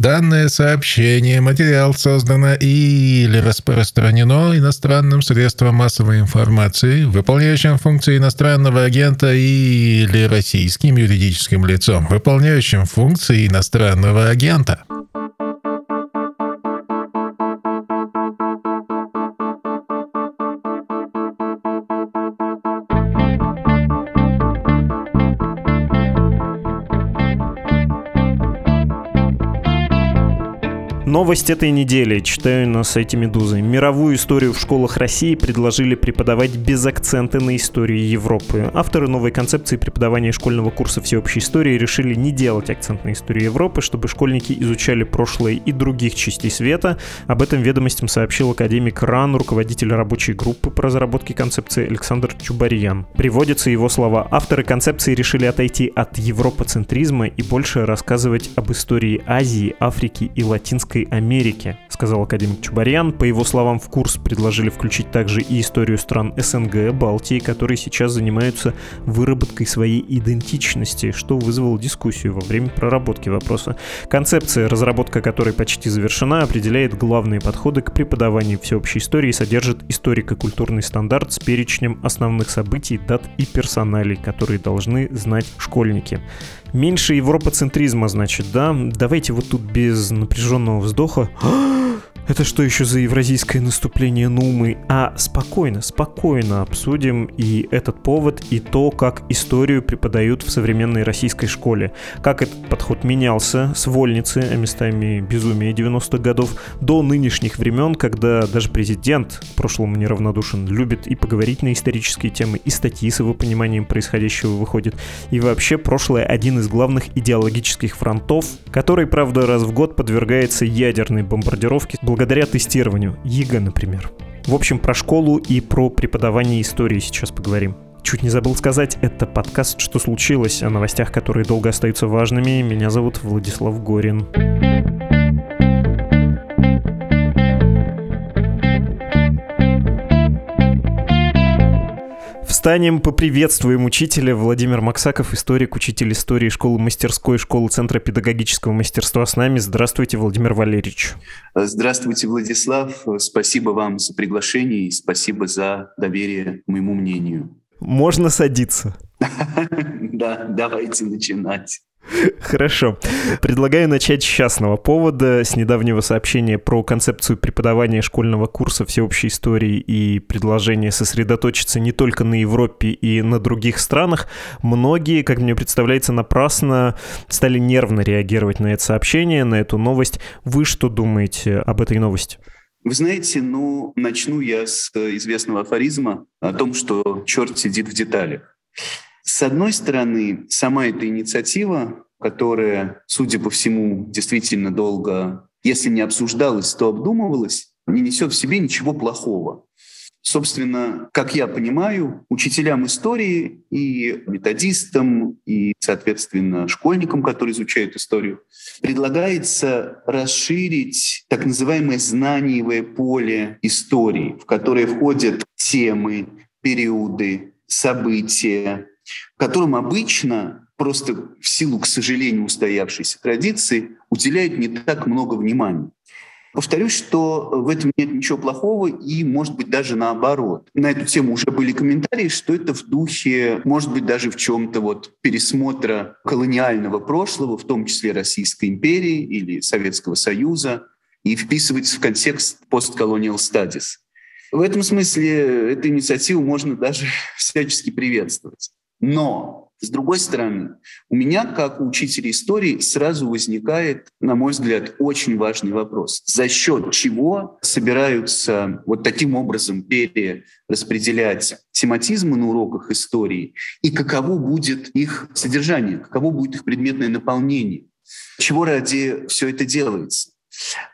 Данное сообщение, материал создано или распространено иностранным средством массовой информации, выполняющим функции иностранного агента или российским юридическим лицом, выполняющим функции иностранного агента. Новость этой недели, читаю на сайте Медузы. Мировую историю в школах России предложили преподавать без акцента на истории Европы. Авторы новой концепции преподавания школьного курса всеобщей истории решили не делать акцент на историю Европы, чтобы школьники изучали прошлое и других частей света. Об этом ведомостям сообщил академик РАН, руководитель рабочей группы по разработке концепции Александр Чубарьян. Приводятся его слова. Авторы концепции решили отойти от европоцентризма и больше рассказывать об истории Азии, Африки и Латинской Латинской Америке, сказал академик Чубарьян. По его словам, в курс предложили включить также и историю стран СНГ, Балтии, которые сейчас занимаются выработкой своей идентичности, что вызвало дискуссию во время проработки вопроса. Концепция, разработка которой почти завершена, определяет главные подходы к преподаванию всеобщей истории и содержит историко-культурный стандарт с перечнем основных событий, дат и персоналей, которые должны знать школьники. Меньше европоцентризма, значит, да? Давайте вот тут без напряженного вздоха. Это что еще за евразийское наступление Нумы? А спокойно, спокойно обсудим и этот повод, и то, как историю преподают в современной российской школе. Как этот подход менялся с вольницы, а местами безумия 90-х годов, до нынешних времен, когда даже президент, прошлому неравнодушен, любит и поговорить на исторические темы, и статьи с его пониманием происходящего выходит. И вообще прошлое один из главных идеологических фронтов, который, правда, раз в год подвергается ядерной бомбардировке благодаря благодаря тестированию, ЕГЭ, например. В общем, про школу и про преподавание истории сейчас поговорим. Чуть не забыл сказать, это подкаст «Что случилось?» о новостях, которые долго остаются важными. Меня зовут Владислав Горин. Встанем, поприветствуем учителя Владимир Максаков, историк, учитель истории школы мастерской, школы Центра педагогического мастерства с нами. Здравствуйте, Владимир Валерьевич. Здравствуйте, Владислав. Спасибо вам за приглашение и спасибо за доверие моему мнению. Можно садиться. Да, давайте начинать. Хорошо. Предлагаю начать с частного повода, с недавнего сообщения про концепцию преподавания школьного курса всеобщей истории и предложение сосредоточиться не только на Европе и на других странах. Многие, как мне представляется, напрасно стали нервно реагировать на это сообщение, на эту новость. Вы что думаете об этой новости? Вы знаете, ну, начну я с известного афоризма о том, что черт сидит в деталях. С одной стороны, сама эта инициатива, которая, судя по всему, действительно долго, если не обсуждалась, то обдумывалась, не несет в себе ничего плохого. Собственно, как я понимаю, учителям истории и методистам, и, соответственно, школьникам, которые изучают историю, предлагается расширить так называемое знаниевое поле истории, в которое входят темы, периоды, события, которым обычно просто в силу, к сожалению, устоявшейся традиции уделяют не так много внимания. Повторюсь, что в этом нет ничего плохого и, может быть, даже наоборот. На эту тему уже были комментарии, что это в духе, может быть, даже в чем-то вот пересмотра колониального прошлого, в том числе Российской империи или Советского Союза, и вписывается в контекст постколониал studies. В этом смысле эту инициативу можно даже всячески приветствовать. Но, с другой стороны, у меня, как у учителя истории, сразу возникает, на мой взгляд, очень важный вопрос. За счет чего собираются вот таким образом перераспределять тематизмы на уроках истории и каково будет их содержание, каково будет их предметное наполнение? Чего ради все это делается?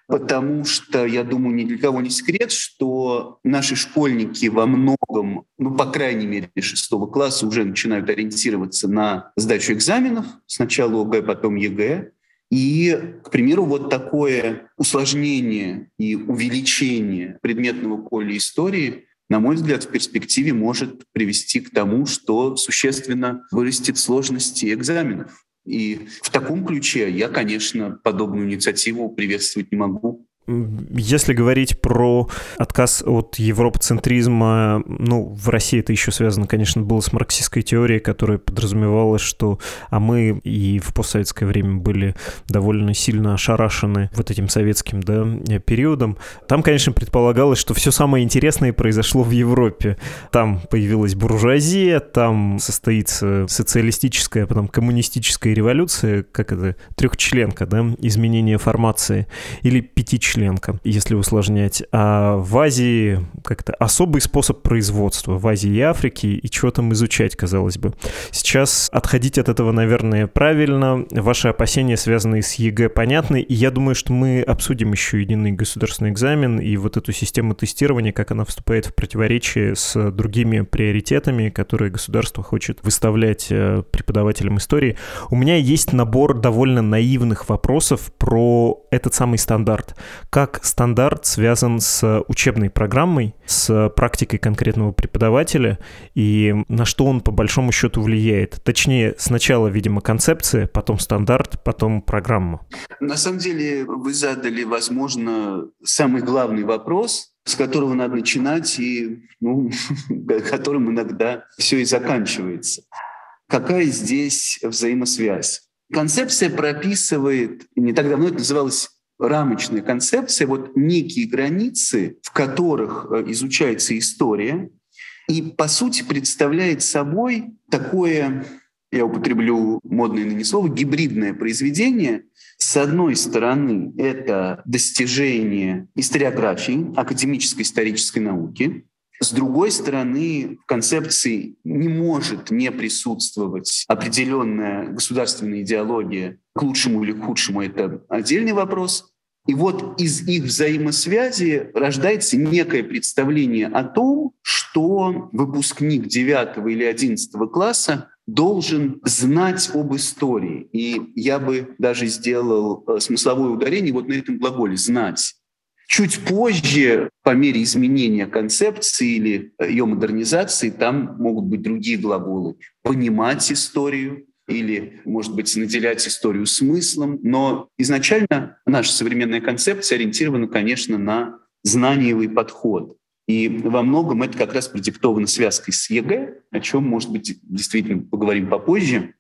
Потому что, я думаю, ни для кого не секрет, что наши школьники во многом, ну, по крайней мере, шестого класса уже начинают ориентироваться на сдачу экзаменов, сначала ОГЭ, потом ЕГЭ, и, к примеру, вот такое усложнение и увеличение предметного поля истории, на мой взгляд, в перспективе может привести к тому, что существенно вырастет сложности экзаменов. И в таком ключе я, конечно, подобную инициативу приветствовать не могу. Если говорить про отказ от европоцентризма, ну, в России это еще связано, конечно, было с марксистской теорией, которая подразумевала, что а мы и в постсоветское время были довольно сильно ошарашены вот этим советским да, периодом. Там, конечно, предполагалось, что все самое интересное произошло в Европе. Там появилась буржуазия, там состоится социалистическая, а потом коммунистическая революция, как это, трехчленка, да, изменение формации, или пятичленка членка, если усложнять. А в Азии как-то особый способ производства в Азии и Африке, и чего там изучать, казалось бы. Сейчас отходить от этого, наверное, правильно. Ваши опасения, связанные с ЕГЭ, понятны, и я думаю, что мы обсудим еще единый государственный экзамен и вот эту систему тестирования, как она вступает в противоречие с другими приоритетами, которые государство хочет выставлять э, преподавателям истории. У меня есть набор довольно наивных вопросов про этот самый стандарт как стандарт связан с учебной программой, с практикой конкретного преподавателя и на что он по большому счету влияет. Точнее, сначала, видимо, концепция, потом стандарт, потом программа. На самом деле вы задали, возможно, самый главный вопрос, с которого надо начинать и ну, которым иногда все и заканчивается. Какая здесь взаимосвязь? Концепция прописывает, не так давно это называлось рамочная концепция, вот некие границы, в которых э, изучается история, и, по сути, представляет собой такое, я употреблю модное ныне слово, гибридное произведение. С одной стороны, это достижение историографии, академической исторической науки, с другой стороны, в концепции не может не присутствовать определенная государственная идеология. К лучшему или к худшему это отдельный вопрос. И вот из их взаимосвязи рождается некое представление о том, что выпускник 9 или 11 класса должен знать об истории. И я бы даже сделал э, смысловое ударение вот на этом глаголе «знать». Чуть позже, по мере изменения концепции или ее модернизации, там могут быть другие глаголы. Понимать историю или, может быть, наделять историю смыслом. Но изначально наша современная концепция ориентирована, конечно, на знаниевый подход. И во многом это как раз продиктовано связкой с ЕГЭ, о чем, может быть, действительно поговорим попозже.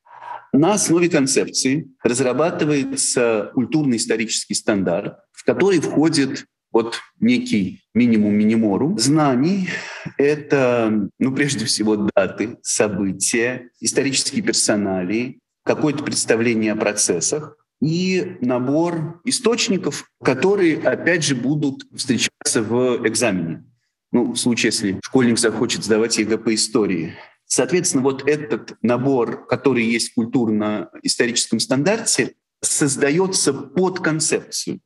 На основе концепции разрабатывается культурно-исторический стандарт, в который входит вот некий минимум миниморум знаний. Это, ну, прежде всего, даты, события, исторические персонали, какое-то представление о процессах и набор источников, которые, опять же, будут встречаться в экзамене. Ну, в случае, если школьник захочет сдавать ЕГЭ по истории. Соответственно, вот этот набор, который есть в культурно-историческом стандарте, создается под концепцию.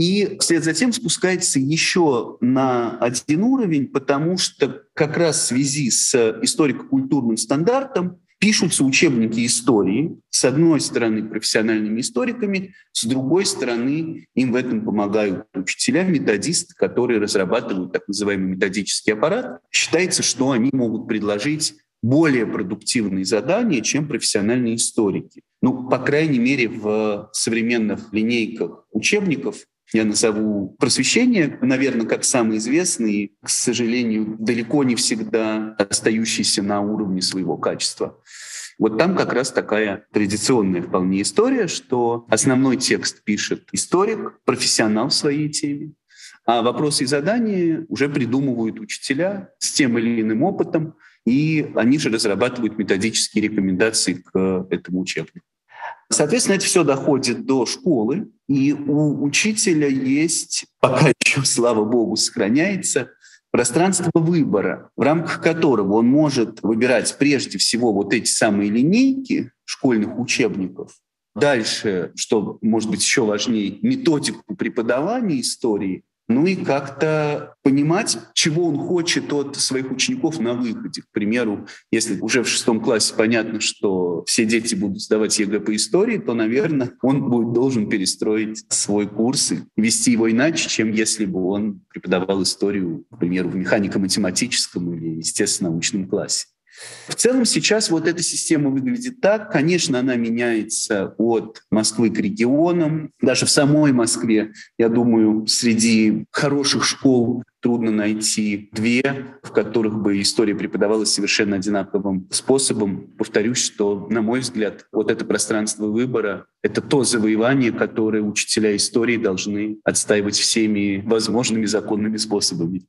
И вслед за тем спускается еще на один уровень, потому что как раз в связи с историко-культурным стандартом пишутся учебники истории, с одной стороны профессиональными историками, с другой стороны им в этом помогают учителя, методисты, которые разрабатывают так называемый методический аппарат. Считается, что они могут предложить более продуктивные задания, чем профессиональные историки. Ну, по крайней мере, в современных линейках учебников я назову просвещение, наверное, как самый известный, к сожалению, далеко не всегда остающийся на уровне своего качества. Вот там как раз такая традиционная вполне история, что основной текст пишет историк, профессионал в своей теме, а вопросы и задания уже придумывают учителя с тем или иным опытом, и они же разрабатывают методические рекомендации к этому учебнику. Соответственно, это все доходит до школы, и у учителя есть, пока еще, слава богу, сохраняется, пространство выбора, в рамках которого он может выбирать прежде всего вот эти самые линейки школьных учебников, Дальше, что может быть еще важнее, методику преподавания истории ну и как-то понимать, чего он хочет от своих учеников на выходе. К примеру, если уже в шестом классе понятно, что все дети будут сдавать ЕГЭ по истории, то, наверное, он будет должен перестроить свой курс и вести его иначе, чем если бы он преподавал историю, к примеру, в механико-математическом или естественно-научном классе. В целом сейчас вот эта система выглядит так. Конечно, она меняется от Москвы к регионам. Даже в самой Москве, я думаю, среди хороших школ трудно найти две, в которых бы история преподавалась совершенно одинаковым способом. Повторюсь, что, на мой взгляд, вот это пространство выбора — это то завоевание, которое учителя истории должны отстаивать всеми возможными законными способами.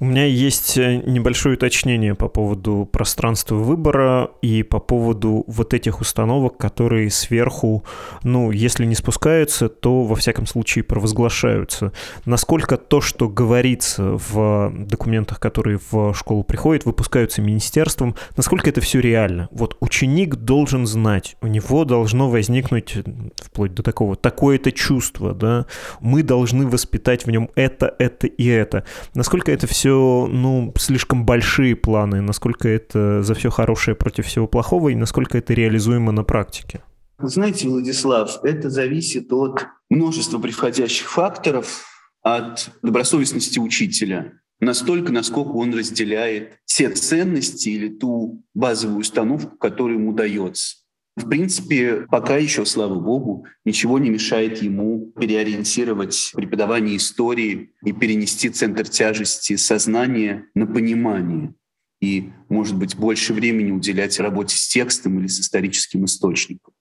У меня есть э, небольшое уточнение по поводу пространства выбора и по поводу вот этих установок, которые сверху, ну, если не спускаются, то во всяком случае провозглашаются. Насколько то, что говорится в документах, которые в школу приходят, выпускаются министерством, насколько это все реально? Вот ученик должен знать, у него должно возникнуть, вплоть до такого, такое-то чувство, да, мы должны воспитать в нем это, это и это. Насколько это все, ну, слишком большие планы, насколько это за все хорошее против всего плохого и насколько это реализуемо на практике? Знаете, Владислав, это зависит от множества приходящих факторов, от добросовестности учителя, настолько, насколько он разделяет те ценности или ту базовую установку, которую ему дается. В принципе, пока еще, слава богу, ничего не мешает ему переориентировать преподавание истории и перенести центр тяжести сознания на понимание и, может быть, больше времени уделять работе с текстом или с историческим источником.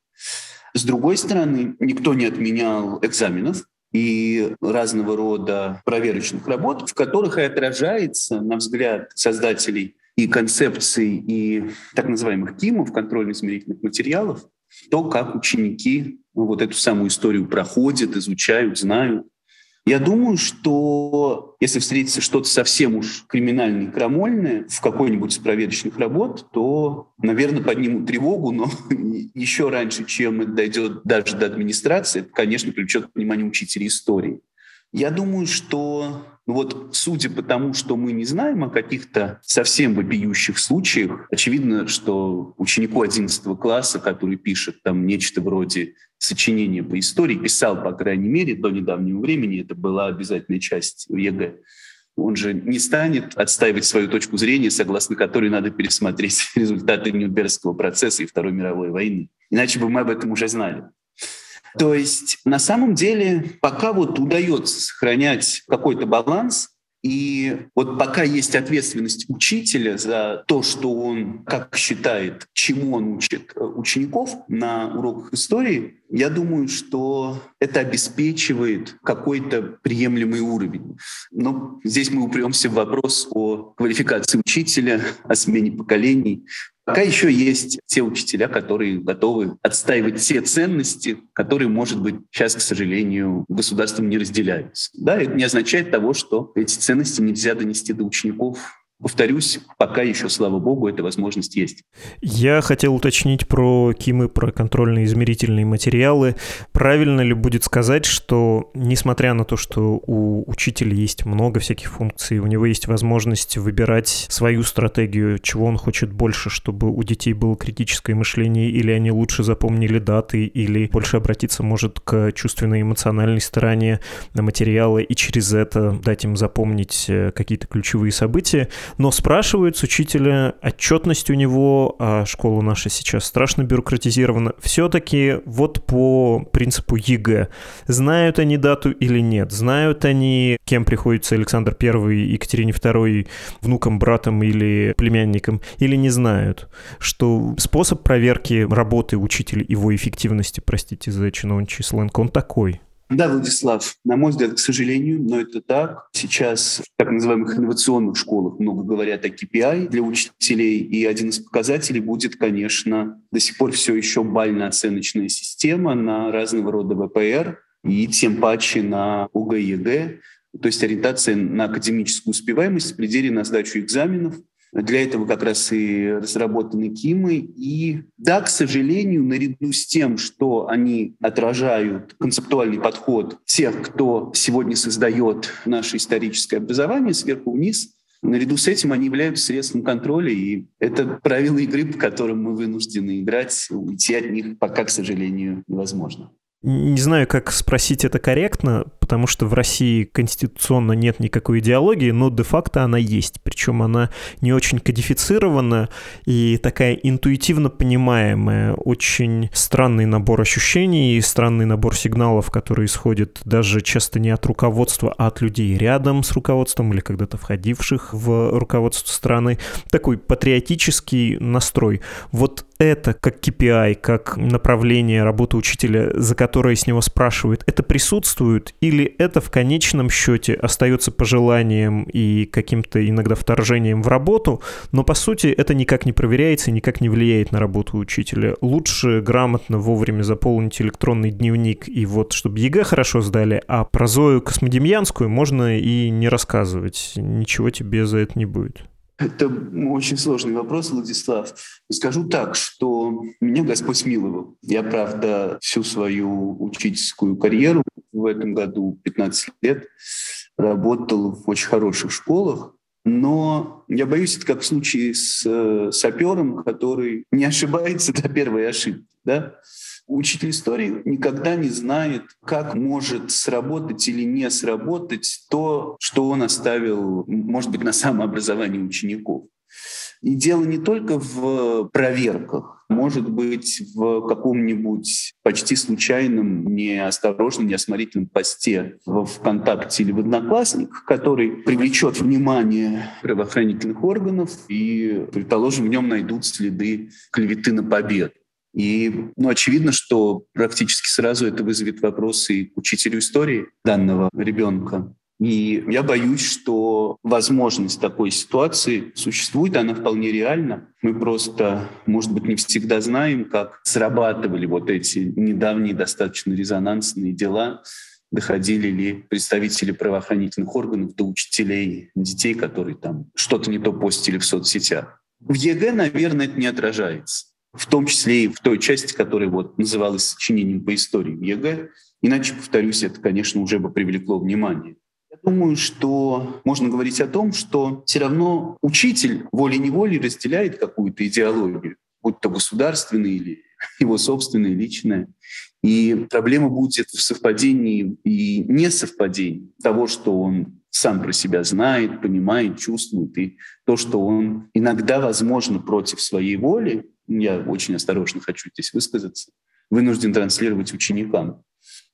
С другой стороны, никто не отменял экзаменов, и разного рода проверочных работ, в которых и отражается, на взгляд создателей и концепций, и так называемых КИМов, контрольно-измерительных материалов, то, как ученики вот эту самую историю проходят, изучают, знают. Я думаю, что если встретится что-то совсем уж криминальное крамольное в какой-нибудь из проверочных работ, то, наверное, поднимут тревогу, но еще раньше, чем это дойдет даже до администрации, это, конечно, привлечет к вниманию учителей истории. Я думаю, что ну вот, судя по тому, что мы не знаем о каких-то совсем вопиющих случаях, очевидно, что ученику 11 класса, который пишет там нечто вроде сочинения по истории, писал, по крайней мере, до недавнего времени, это была обязательная часть ЕГЭ, он же не станет отстаивать свою точку зрения, согласно которой надо пересмотреть результаты Нюрнбергского процесса и Второй мировой войны. Иначе бы мы об этом уже знали. То есть на самом деле пока вот удается сохранять какой-то баланс, и вот пока есть ответственность учителя за то, что он, как считает, чему он учит э, учеников на уроках истории, я думаю, что это обеспечивает какой-то приемлемый уровень. Но здесь мы упремся в вопрос о квалификации учителя, о смене поколений. Пока еще есть те учителя, которые готовы отстаивать те ценности, которые, может быть, сейчас, к сожалению, государством не разделяются. Да, это не означает того, что эти ценности нельзя донести до учеников Повторюсь, пока еще, слава богу, эта возможность есть. Я хотел уточнить про КИМы, про контрольные измерительные материалы. Правильно ли будет сказать, что несмотря на то, что у учителя есть много всяких функций, у него есть возможность выбирать свою стратегию, чего он хочет больше, чтобы у детей было критическое мышление, или они лучше запомнили даты, или больше обратиться может к чувственной эмоциональной стороне на материалы и через это дать им запомнить э, какие-то ключевые события, но спрашивают с учителя, отчетность у него, а школа наша сейчас страшно бюрократизирована, все-таки вот по принципу ЕГЭ. Знают они дату или нет? Знают они, кем приходится Александр I, Екатерине II, внуком, братом или племянником, или не знают? Что способ проверки работы учителя, его эффективности, простите за чиновничий сленг, он такой – да, Владислав, на мой взгляд, к сожалению, но это так. Сейчас в так называемых инновационных школах много говорят о KPI для учителей, и один из показателей будет, конечно, до сих пор все еще бально-оценочная система на разного рода ВПР, и тем паче на ОГЭ, то есть ориентация на академическую успеваемость в пределе на сдачу экзаменов – для этого как раз и разработаны КИМы. И да, к сожалению, наряду с тем, что они отражают концептуальный подход тех, кто сегодня создает наше историческое образование сверху вниз, Наряду с этим они являются средством контроля, и это правила игры, по которым мы вынуждены играть. Уйти от них пока, к сожалению, невозможно. Не знаю, как спросить это корректно, потому что в России конституционно нет никакой идеологии, но де-факто она есть. Причем она не очень кодифицирована и такая интуитивно понимаемая. Очень странный набор ощущений и странный набор сигналов, которые исходят даже часто не от руководства, а от людей рядом с руководством или когда-то входивших в руководство страны. Такой патриотический настрой. Вот это как KPI, как направление работы учителя, за которое с него спрашивают, это присутствует или это в конечном счете остается пожеланием и каким-то иногда вторжением в работу, но по сути это никак не проверяется и никак не влияет на работу учителя. Лучше грамотно вовремя заполнить электронный дневник и вот чтобы ЕГЭ хорошо сдали, а про Зою Космодемьянскую можно и не рассказывать. Ничего тебе за это не будет. Это очень сложный вопрос, Владислав. Скажу так, что меня Господь смиловал. Я, правда, всю свою учительскую карьеру в этом году, 15 лет, работал в очень хороших школах, но я боюсь, это как в случае с э, сапером, который не ошибается до первой ошибки. Да? Учитель истории никогда не знает, как может сработать или не сработать то, что он оставил, может быть, на самообразовании учеников. И дело не только в проверках, может быть, в каком-нибудь почти случайном, неосторожном, неосмотрительном посте в ВКонтакте или в Одноклассниках, который привлечет внимание правоохранительных органов и, предположим, в нем найдут следы клеветы на победу. И ну, очевидно, что практически сразу это вызовет вопросы учителю истории данного ребенка. И я боюсь, что возможность такой ситуации существует, она вполне реальна. Мы просто, может быть, не всегда знаем, как срабатывали вот эти недавние достаточно резонансные дела, доходили ли представители правоохранительных органов до учителей детей, которые там что-то не то постили в соцсетях. В ЕГЭ, наверное, это не отражается в том числе и в той части, которая вот называлась сочинением по истории ЕГЭ. Иначе, повторюсь, это, конечно, уже бы привлекло внимание. Я думаю, что можно говорить о том, что все равно учитель волей-неволей разделяет какую-то идеологию, будь то государственная или его собственная, личная. И проблема будет в совпадении и несовпадении того, что он сам про себя знает, понимает, чувствует, и то, что он иногда, возможно, против своей воли я очень осторожно хочу здесь высказаться, вынужден транслировать ученикам.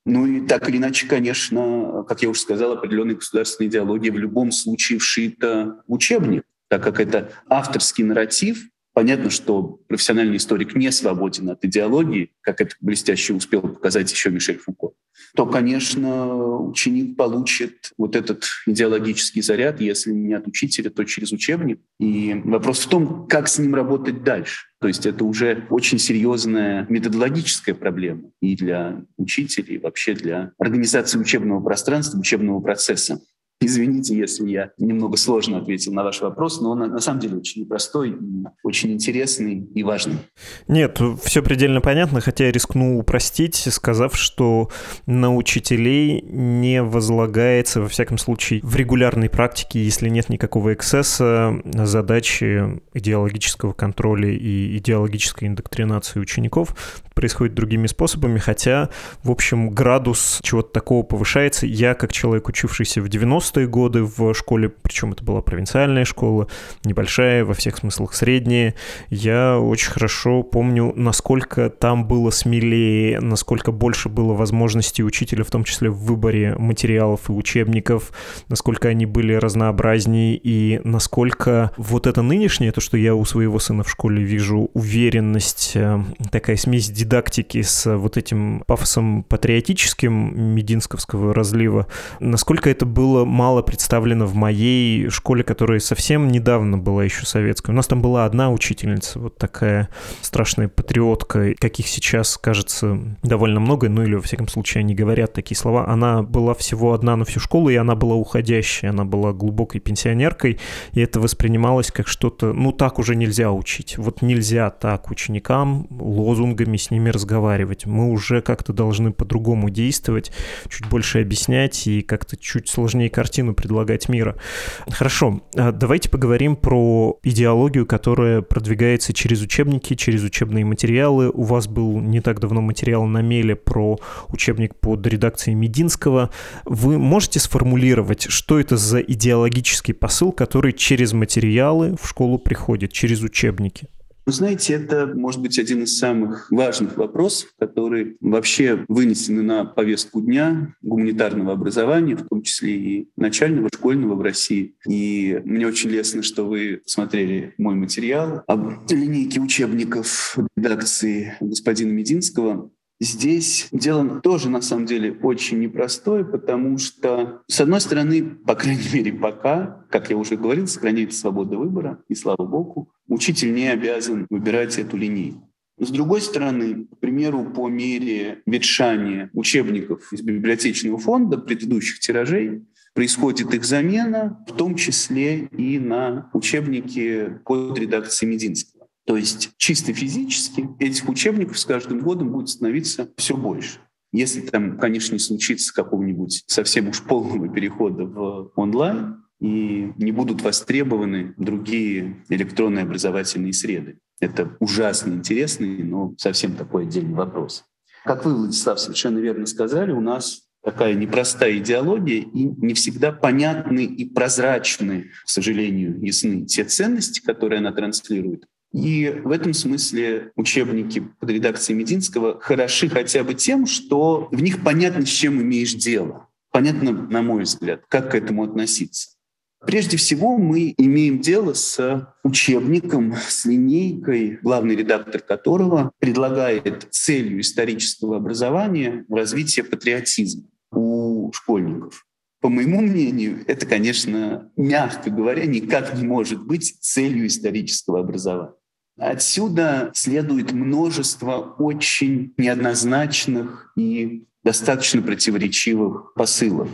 Ну и так или иначе, конечно, как я уже сказал, определенная государственная идеология в любом случае вшита учебник, так как это авторский нарратив, Понятно, что профессиональный историк не свободен от идеологии, как это блестяще успел показать еще Мишель Фуко, то, конечно, ученик получит вот этот идеологический заряд, если не от учителя, то через учебник. И вопрос в том, как с ним работать дальше. То есть это уже очень серьезная методологическая проблема и для учителей, и вообще для организации учебного пространства, учебного процесса. Извините, если я немного сложно ответил на ваш вопрос, но он на самом деле очень непростой, очень интересный и важный. Нет, все предельно понятно, хотя я рискну упростить, сказав, что на учителей не возлагается, во всяком случае, в регулярной практике, если нет никакого эксцесса, задачи идеологического контроля и идеологической индоктринации учеников происходит другими способами, хотя, в общем, градус чего-то такого повышается. Я, как человек, учившийся в 90-е годы в школе, причем это была провинциальная школа, небольшая, во всех смыслах средняя, я очень хорошо помню, насколько там было смелее, насколько больше было возможностей учителя, в том числе в выборе материалов и учебников, насколько они были разнообразнее и насколько вот это нынешнее, то, что я у своего сына в школе вижу, уверенность, э, такая смесь дидактики с вот этим пафосом патриотическим мединсковского разлива, насколько это было мало представлено в моей школе, которая совсем недавно была еще советской. У нас там была одна учительница, вот такая страшная патриотка, каких сейчас, кажется, довольно много, ну или, во всяком случае, они говорят такие слова. Она была всего одна на всю школу, и она была уходящей, она была глубокой пенсионеркой, и это воспринималось как что-то, ну так уже нельзя учить. Вот нельзя так ученикам лозунгами с ними разговаривать. Мы уже как-то должны по-другому действовать, чуть больше объяснять и как-то чуть сложнее картину предлагать мира. Хорошо, а давайте поговорим про идеологию, которая продвигается через учебники, через учебные материалы. У вас был не так давно материал на Меле про учебник под редакцией Мединского. Вы можете сформулировать, что это за идеологический посыл, который через материалы в школу приходит, через учебники? Вы знаете, это может быть один из самых важных вопросов, которые вообще вынесены на повестку дня гуманитарного образования, в том числе и начального, школьного в России. И мне очень лестно, что вы смотрели мой материал об линейке учебников редакции господина Мединского. Здесь дело тоже, на самом деле, очень непростое, потому что, с одной стороны, по крайней мере, пока, как я уже говорил, сохраняется свобода выбора, и слава богу, учитель не обязан выбирать эту линейку. С другой стороны, к примеру, по мере ветшания учебников из библиотечного фонда предыдущих тиражей происходит их замена, в том числе и на учебники под редакцией Мединского. То есть чисто физически этих учебников с каждым годом будет становиться все больше. Если там, конечно, не случится какого-нибудь совсем уж полного перехода в онлайн, и не будут востребованы другие электронные образовательные среды. Это ужасно интересный, но совсем такой отдельный вопрос. Как вы, Владислав, совершенно верно сказали, у нас такая непростая идеология, и не всегда понятны и прозрачны, к сожалению, ясны те ценности, которые она транслирует, и в этом смысле учебники под редакцией Мединского хороши хотя бы тем, что в них понятно, с чем имеешь дело. Понятно, на мой взгляд, как к этому относиться. Прежде всего, мы имеем дело с учебником, с линейкой, главный редактор которого предлагает целью исторического образования развитие патриотизма у школьников. По моему мнению, это, конечно, мягко говоря, никак не может быть целью исторического образования. Отсюда следует множество очень неоднозначных и достаточно противоречивых посылов.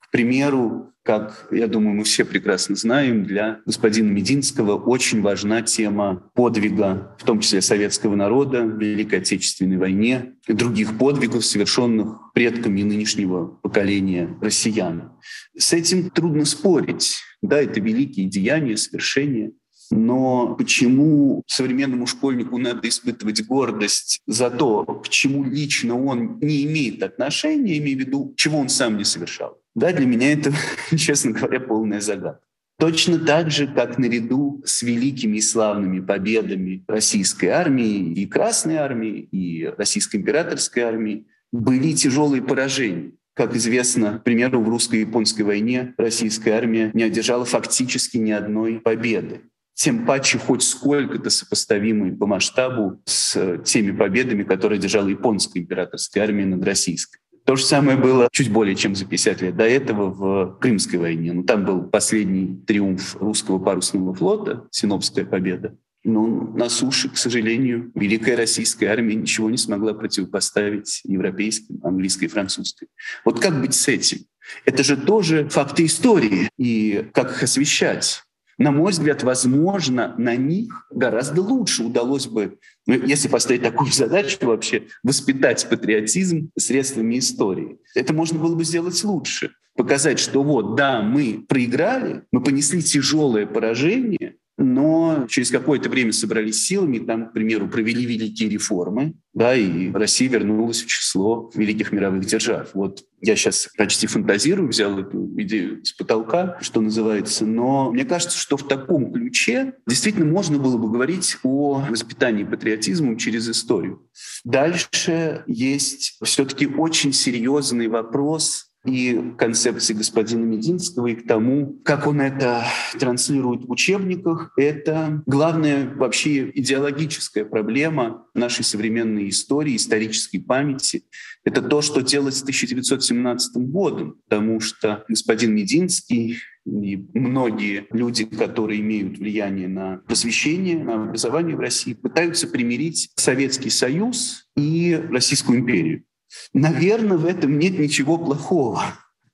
К примеру, как, я думаю, мы все прекрасно знаем, для господина Мединского очень важна тема подвига, в том числе советского народа в Великой Отечественной войне и других подвигов, совершенных предками нынешнего поколения россиян. С этим трудно спорить. Да, это великие деяния, совершения – но почему современному школьнику надо испытывать гордость за то, к чему лично он не имеет отношения, имею в виду, чего он сам не совершал? Да, для меня это, честно говоря, полная загадка. Точно так же, как наряду с великими и славными победами российской армии и Красной армии, и российской императорской армии, были тяжелые поражения. Как известно, к примеру, в русско-японской войне российская армия не одержала фактически ни одной победы тем паче хоть сколько-то сопоставимый по масштабу с теми победами, которые держала японская императорская армия над российской. То же самое было чуть более чем за 50 лет до этого в Крымской войне. Ну, там был последний триумф русского парусного флота, Синопская победа. Но на суше, к сожалению, Великая Российская армия ничего не смогла противопоставить европейской, английской французской. Вот как быть с этим? Это же тоже факты истории. И как их освещать? На мой взгляд, возможно, на них гораздо лучше удалось бы, ну, если поставить такую задачу вообще, воспитать патриотизм средствами истории. Это можно было бы сделать лучше. Показать, что вот, да, мы проиграли, мы понесли тяжелое поражение, но через какое-то время собрались силами, там, к примеру, провели великие реформы, да, и Россия вернулась в число великих мировых держав. Вот я сейчас почти фантазирую, взял эту идею с потолка, что называется, но мне кажется, что в таком ключе действительно можно было бы говорить о воспитании патриотизма через историю. Дальше есть все-таки очень серьезный вопрос и концепции господина Мединского, и к тому, как он это транслирует в учебниках, это главная вообще идеологическая проблема нашей современной истории, исторической памяти. Это то, что делать с 1917 годом, потому что господин Мединский и многие люди, которые имеют влияние на просвещение, на образование в России, пытаются примирить Советский Союз и Российскую империю. Наверное, в этом нет ничего плохого.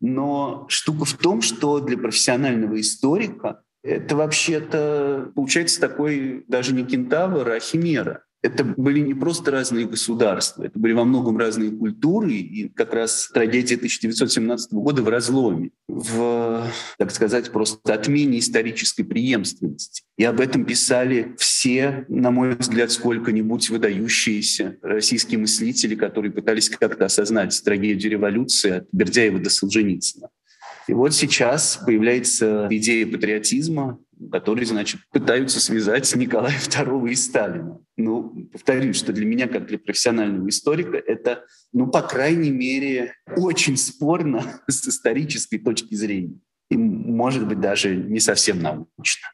Но штука в том, что для профессионального историка это вообще-то получается такой даже не кентавр, а химера. Это были не просто разные государства, это были во многом разные культуры, и как раз трагедия 1917 года в разломе, в, так сказать, просто отмене исторической преемственности. И об этом писали все, на мой взгляд, сколько-нибудь выдающиеся российские мыслители, которые пытались как-то осознать трагедию революции от Бердяева до Солженицына. И вот сейчас появляется идея патриотизма, которые, значит, пытаются связать Николая II и Сталина. Ну, повторюсь, что для меня, как для профессионального историка, это, ну, по крайней мере, очень спорно с исторической точки зрения. И, может быть, даже не совсем научно.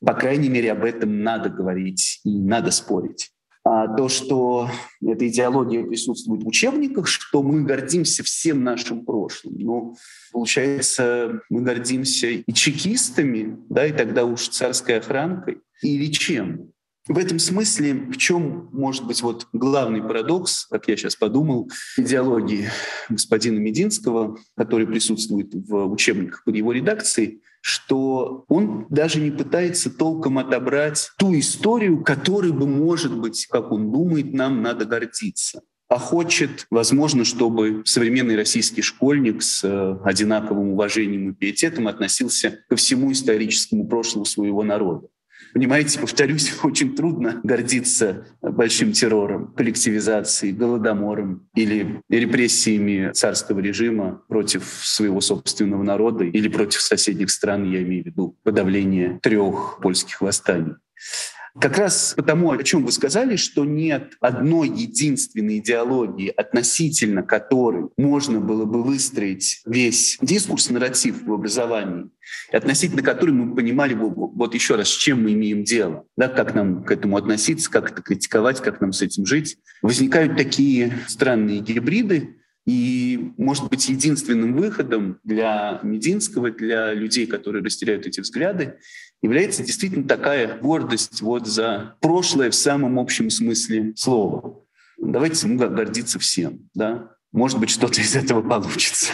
По крайней мере, об этом надо говорить и надо спорить. А то, что эта идеология присутствует в учебниках, что мы гордимся всем нашим прошлым. Ну, получается, мы гордимся и чекистами, да, и тогда уж царской охранкой, или чем? В этом смысле в чем может быть вот главный парадокс, как я сейчас подумал, идеологии господина Мединского, который присутствует в учебниках под его редакцией, что он даже не пытается толком отобрать ту историю, которой бы, может быть, как он думает, нам надо гордиться а хочет, возможно, чтобы современный российский школьник с э, одинаковым уважением и пиететом относился ко всему историческому прошлому своего народа. Понимаете, повторюсь, очень трудно гордиться большим террором, коллективизацией, голодомором или репрессиями царского режима против своего собственного народа или против соседних стран, я имею в виду подавление трех польских восстаний. Как раз потому, о чем вы сказали, что нет одной единственной идеологии, относительно которой можно было бы выстроить весь дискурс, нарратив в образовании, относительно которой мы понимали бы, вот еще раз, с чем мы имеем дело, да, как нам к этому относиться, как это критиковать, как нам с этим жить. Возникают такие странные гибриды, и, может быть, единственным выходом для Мединского, для людей, которые растеряют эти взгляды, является действительно такая гордость вот за прошлое в самом общем смысле слова. Давайте ну, гордиться всем. Да? Может быть, что-то из этого получится.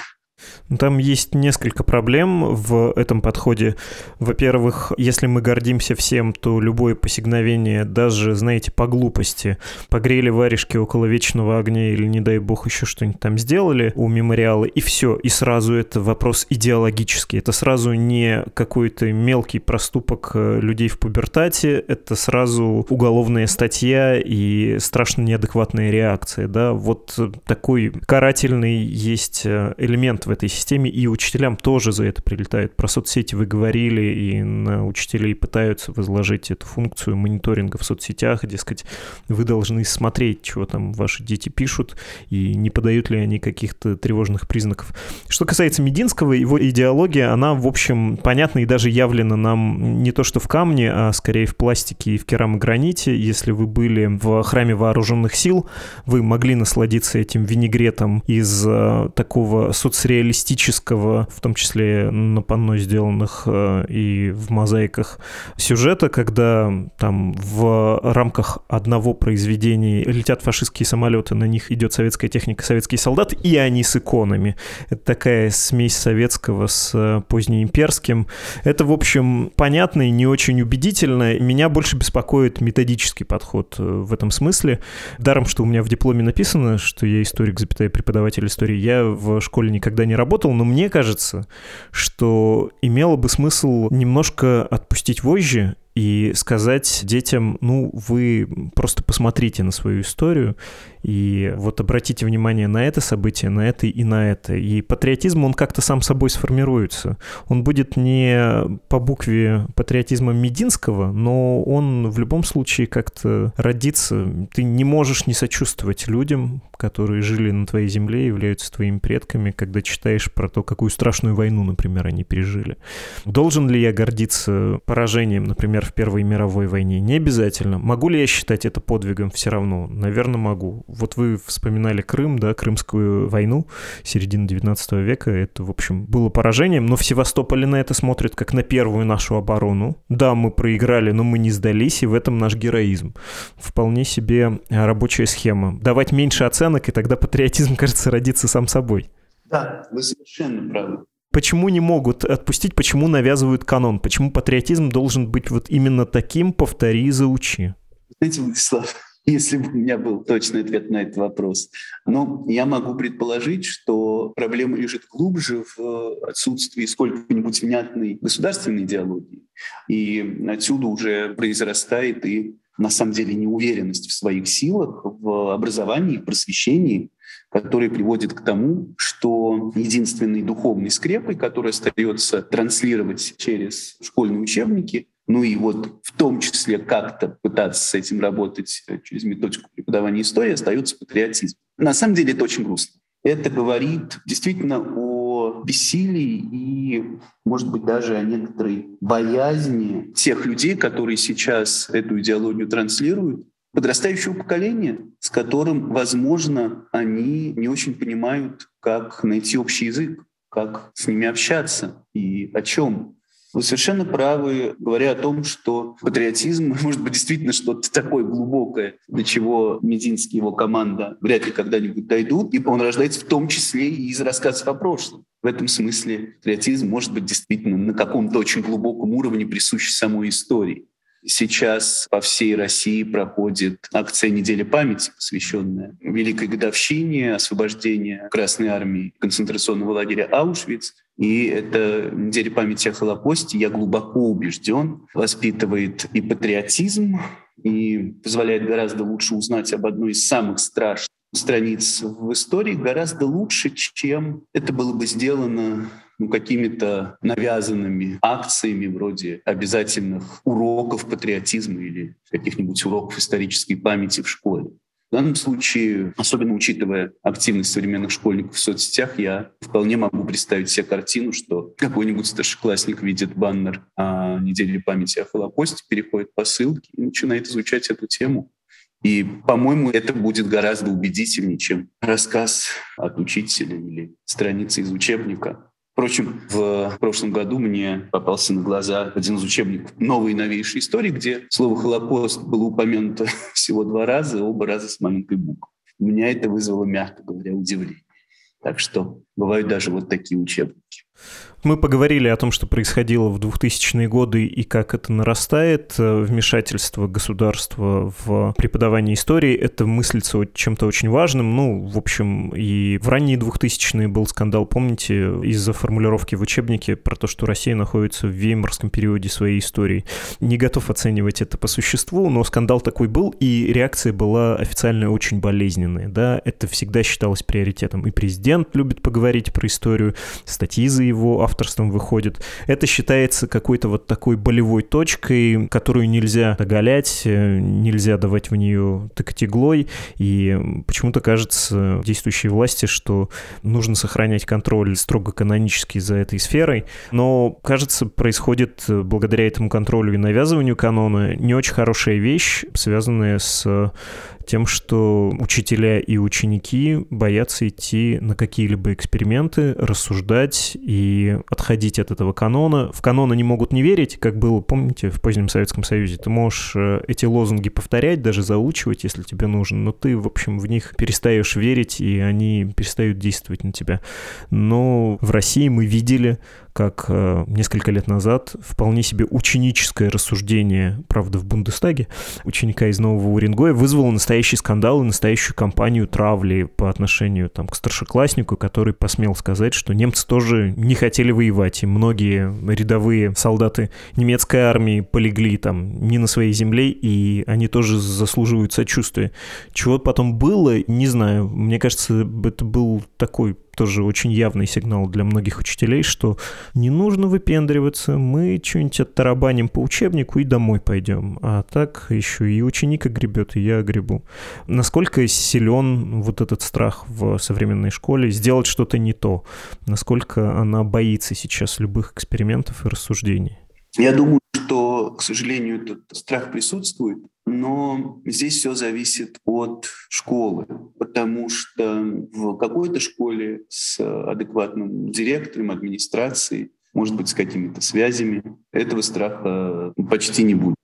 Ну, там есть несколько проблем в этом подходе. Во-первых, если мы гордимся всем, то любое посигновение, даже, знаете, по глупости, погрели варежки около вечного огня или, не дай бог, еще что-нибудь там сделали у мемориала, и все. И сразу это вопрос идеологический. Это сразу не какой-то мелкий проступок э, людей в пубертате, это сразу уголовная статья и страшно неадекватная реакция. Да? Вот такой карательный есть э, элемент в этой системе, и учителям тоже за это прилетает. Про соцсети вы говорили, и на учителей пытаются возложить эту функцию мониторинга в соцсетях, дескать, вы должны смотреть, что там ваши дети пишут, и не подают ли они каких-то тревожных признаков. Что касается Мединского, его идеология, она, в общем, понятна и даже явлена нам не то что в камне, а скорее в пластике и в керамограните. Если вы были в храме вооруженных сил, вы могли насладиться этим винегретом из э, такого соцреалистического реалистического, в том числе на панно сделанных э, и в мозаиках сюжета, когда там в рамках одного произведения летят фашистские самолеты, на них идет советская техника, советские солдаты, и они с иконами. Это такая смесь советского с э, позднеимперским. Это, в общем, понятно и не очень убедительно. Меня больше беспокоит методический подход э, в этом смысле. Даром, что у меня в дипломе написано, что я историк, запятая преподаватель истории, я в школе никогда не работал, работал, но мне кажется, что имело бы смысл немножко отпустить вожжи и сказать детям, ну, вы просто посмотрите на свою историю и вот обратите внимание на это событие, на это и на это. И патриотизм, он как-то сам собой сформируется. Он будет не по букве патриотизма Мединского, но он в любом случае как-то родится. Ты не можешь не сочувствовать людям, которые жили на твоей земле, являются твоими предками, когда читаешь про то, какую страшную войну, например, они пережили. Должен ли я гордиться поражением, например, в Первой мировой войне? Не обязательно. Могу ли я считать это подвигом? Все равно. Наверное, могу вот вы вспоминали Крым, да, Крымскую войну середины 19 века. Это, в общем, было поражением, но в Севастополе на это смотрят как на первую нашу оборону. Да, мы проиграли, но мы не сдались, и в этом наш героизм. Вполне себе рабочая схема. Давать меньше оценок, и тогда патриотизм, кажется, родится сам собой. Да, вы совершенно правы почему не могут отпустить, почему навязывают канон, почему патриотизм должен быть вот именно таким, повтори, заучи. Знаете, Владислав, если бы у меня был точный ответ на этот вопрос. Но я могу предположить, что проблема лежит глубже в отсутствии сколько-нибудь внятной государственной идеологии. И отсюда уже произрастает и на самом деле неуверенность в своих силах, в образовании, в просвещении, который приводит к тому, что единственной духовной скрепой, которая остается транслировать через школьные учебники, ну и вот в том числе как-то пытаться с этим работать через методику преподавания истории, остается патриотизм. На самом деле это очень грустно. Это говорит действительно о бессилии и, может быть, даже о некоторой боязни тех людей, которые сейчас эту идеологию транслируют, подрастающего поколения, с которым, возможно, они не очень понимают, как найти общий язык, как с ними общаться и о чем. Вы совершенно правы, говоря о том, что патриотизм может быть действительно что-то такое глубокое, до чего Мединский и его команда вряд ли когда-нибудь дойдут, и он рождается в том числе и из рассказов о прошлом. В этом смысле патриотизм может быть действительно на каком-то очень глубоком уровне присущ самой истории. Сейчас по всей России проходит акция «Недели памяти», посвященная великой годовщине освобождения Красной Армии концентрационного лагеря Аушвиц. И это неделя памяти о Холокосте, я глубоко убежден, воспитывает и патриотизм, и позволяет гораздо лучше узнать об одной из самых страшных страниц в истории гораздо лучше, чем это было бы сделано ну, какими-то навязанными акциями вроде обязательных уроков патриотизма или каких-нибудь уроков исторической памяти в школе. В данном случае, особенно учитывая активность современных школьников в соцсетях, я вполне могу представить себе картину, что какой-нибудь старшеклассник видит баннер о неделе памяти о Холокосте, переходит по ссылке и начинает изучать эту тему. И, по-моему, это будет гораздо убедительнее, чем рассказ от учителя или страницы из учебника. Впрочем, в прошлом году мне попался на глаза один из учебников новой новейшей истории, где слово «Холокост» было упомянуто всего два раза, оба раза с маленькой буквы. Меня это вызвало, мягко говоря, удивление. Так что бывают даже вот такие учебники. Мы поговорили о том, что происходило в 2000-е годы и как это нарастает. Э, вмешательство государства в преподавание истории. Это мыслится чем-то очень важным. Ну, в общем, и в ранние 2000-е был скандал, помните, из-за формулировки в учебнике про то, что Россия находится в веймарском периоде своей истории. Не готов оценивать это по существу, но скандал такой был, и реакция была официально очень болезненная. Да? Это всегда считалось приоритетом. И президент любит поговорить про историю, статьи за его авторством выходит. Это считается какой-то вот такой болевой точкой, которую нельзя оголять, э, нельзя давать в нее тыкать иглой, и почему-то кажется действующей власти, что нужно сохранять контроль строго канонический за этой сферой, но, кажется, происходит э, благодаря этому контролю и навязыванию канона не очень хорошая вещь, связанная с тем, что учителя и ученики боятся идти на какие-либо эксперименты, рассуждать и отходить от этого канона. В канон они могут не верить, как было, помните, в позднем Советском Союзе. Ты можешь э, эти лозунги повторять, даже заучивать, если тебе нужно, но ты, в общем, в них перестаешь верить, и они перестают действовать на тебя. Но в России мы видели, как э, несколько лет назад вполне себе ученическое рассуждение, правда, в Бундестаге, ученика из Нового Уренгоя вызвало настоящий скандал и настоящую кампанию травли по отношению там, к старшекласснику, который посмел сказать, что немцы тоже не хотели воевать, и многие рядовые солдаты немецкой армии полегли там не на своей земле, и они тоже заслуживают сочувствия. Чего потом было, не знаю. Мне кажется, это был такой тоже очень явный сигнал для многих учителей, что не нужно выпендриваться, мы что-нибудь оттарабаним по учебнику и домой пойдем. А так еще и ученик огребет, и я огребу. Насколько силен вот этот страх в современной школе сделать что-то не то? Насколько она боится сейчас любых экспериментов и рассуждений? Я думаю, что, к сожалению, этот страх присутствует, но здесь все зависит от школы, потому что в какой-то школе с адекватным директором, администрацией, может быть, с какими-то связями, этого страха почти не будет.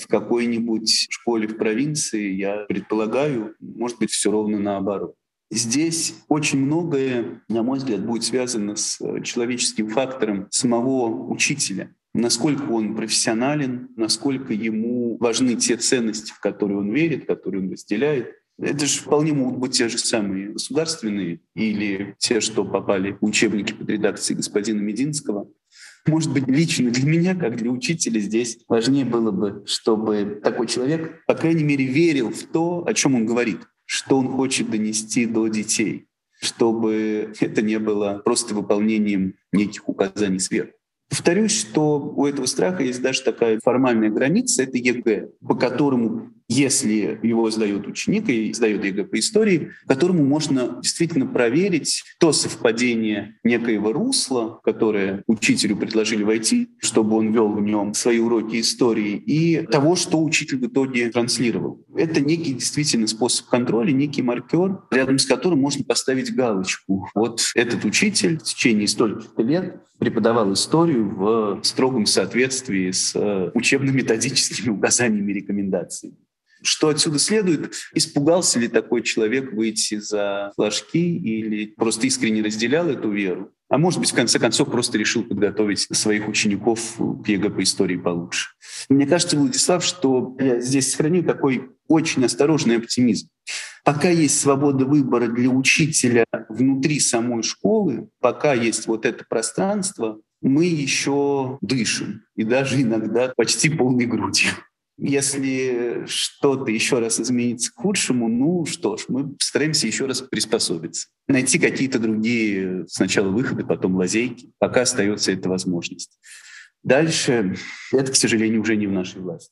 В какой-нибудь школе в провинции, я предполагаю, может быть, все ровно наоборот. Здесь очень многое, на мой взгляд, будет связано с человеческим фактором самого учителя. насколько он профессионален, насколько ему важны те ценности, в которые он верит, которые он разделяет. Это же вполне могут быть те же самые государственные или те, что попали в учебники под редакцией господина Мединского. Может быть, лично для меня, как для учителя, здесь важнее было бы, чтобы такой человек, по крайней мере, верил в то, о чем он говорит, что он хочет донести до детей, чтобы это не было просто выполнением неких указаний сверху. Повторюсь, что у этого страха есть даже такая формальная граница, это ЕГЭ, по которому если его сдает ученик и сдает ЕГЭ по истории, которому можно действительно проверить то совпадение некоего русла, которое учителю предложили войти, чтобы он вел в нем свои уроки истории, и того, что учитель в итоге транслировал. Это некий действительно способ контроля, некий маркер, рядом с которым можно поставить галочку. Вот этот учитель в течение стольких лет преподавал историю в строгом соответствии с э, учебно-методическими указаниями и рекомендациями. Что отсюда следует? Испугался ли такой человек выйти за флажки или просто искренне разделял эту веру? А может быть, в конце концов, просто решил подготовить своих учеников к ЕГЭ по истории получше. Мне кажется, Владислав, что я здесь сохраню такой очень осторожный оптимизм. Пока есть свобода выбора для учителя внутри самой школы, пока есть вот это пространство, мы еще дышим, и даже иногда почти полной грудью. Если что-то еще раз изменится к худшему, ну что ж, мы постараемся еще раз приспособиться. Найти какие-то другие сначала выходы, потом лазейки, пока остается эта возможность. Дальше это, к сожалению, уже не в нашей власти.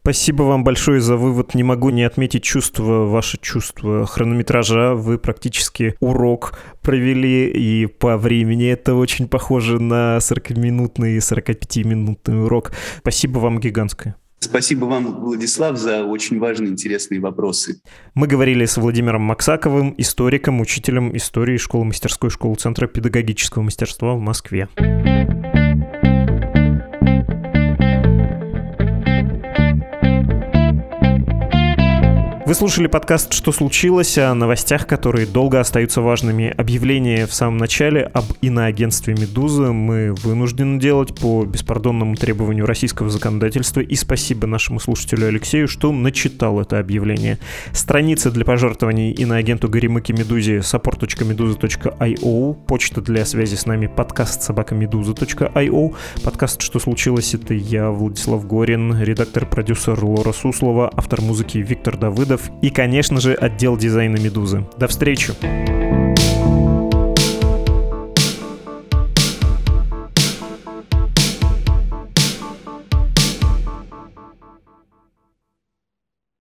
Спасибо вам большое за вывод. Не могу не отметить чувство, ваше чувство хронометража. Вы практически урок провели, и по времени это очень похоже на 40-минутный, 45-минутный урок. Спасибо вам гигантское. Спасибо вам, Владислав, за очень важные, интересные вопросы. Мы говорили с Владимиром Максаковым, историком, учителем истории школы-мастерской школы Центра педагогического мастерства в Москве. Вы слушали подкаст «Что случилось?» о новостях, которые долго остаются важными. Объявление в самом начале об иноагентстве «Медуза» мы вынуждены делать по беспардонному требованию российского законодательства. И спасибо нашему слушателю Алексею, что начитал это объявление. Страница для пожертвований иноагенту Горемыке Медузе support.meduza.io, почта для связи с нами подкаст собакамедуза.io, подкаст «Что случилось?» это я, Владислав Горин, редактор-продюсер Лора Суслова, автор музыки Виктор Давыдов, и, конечно же, отдел дизайна «Медузы». До встречи!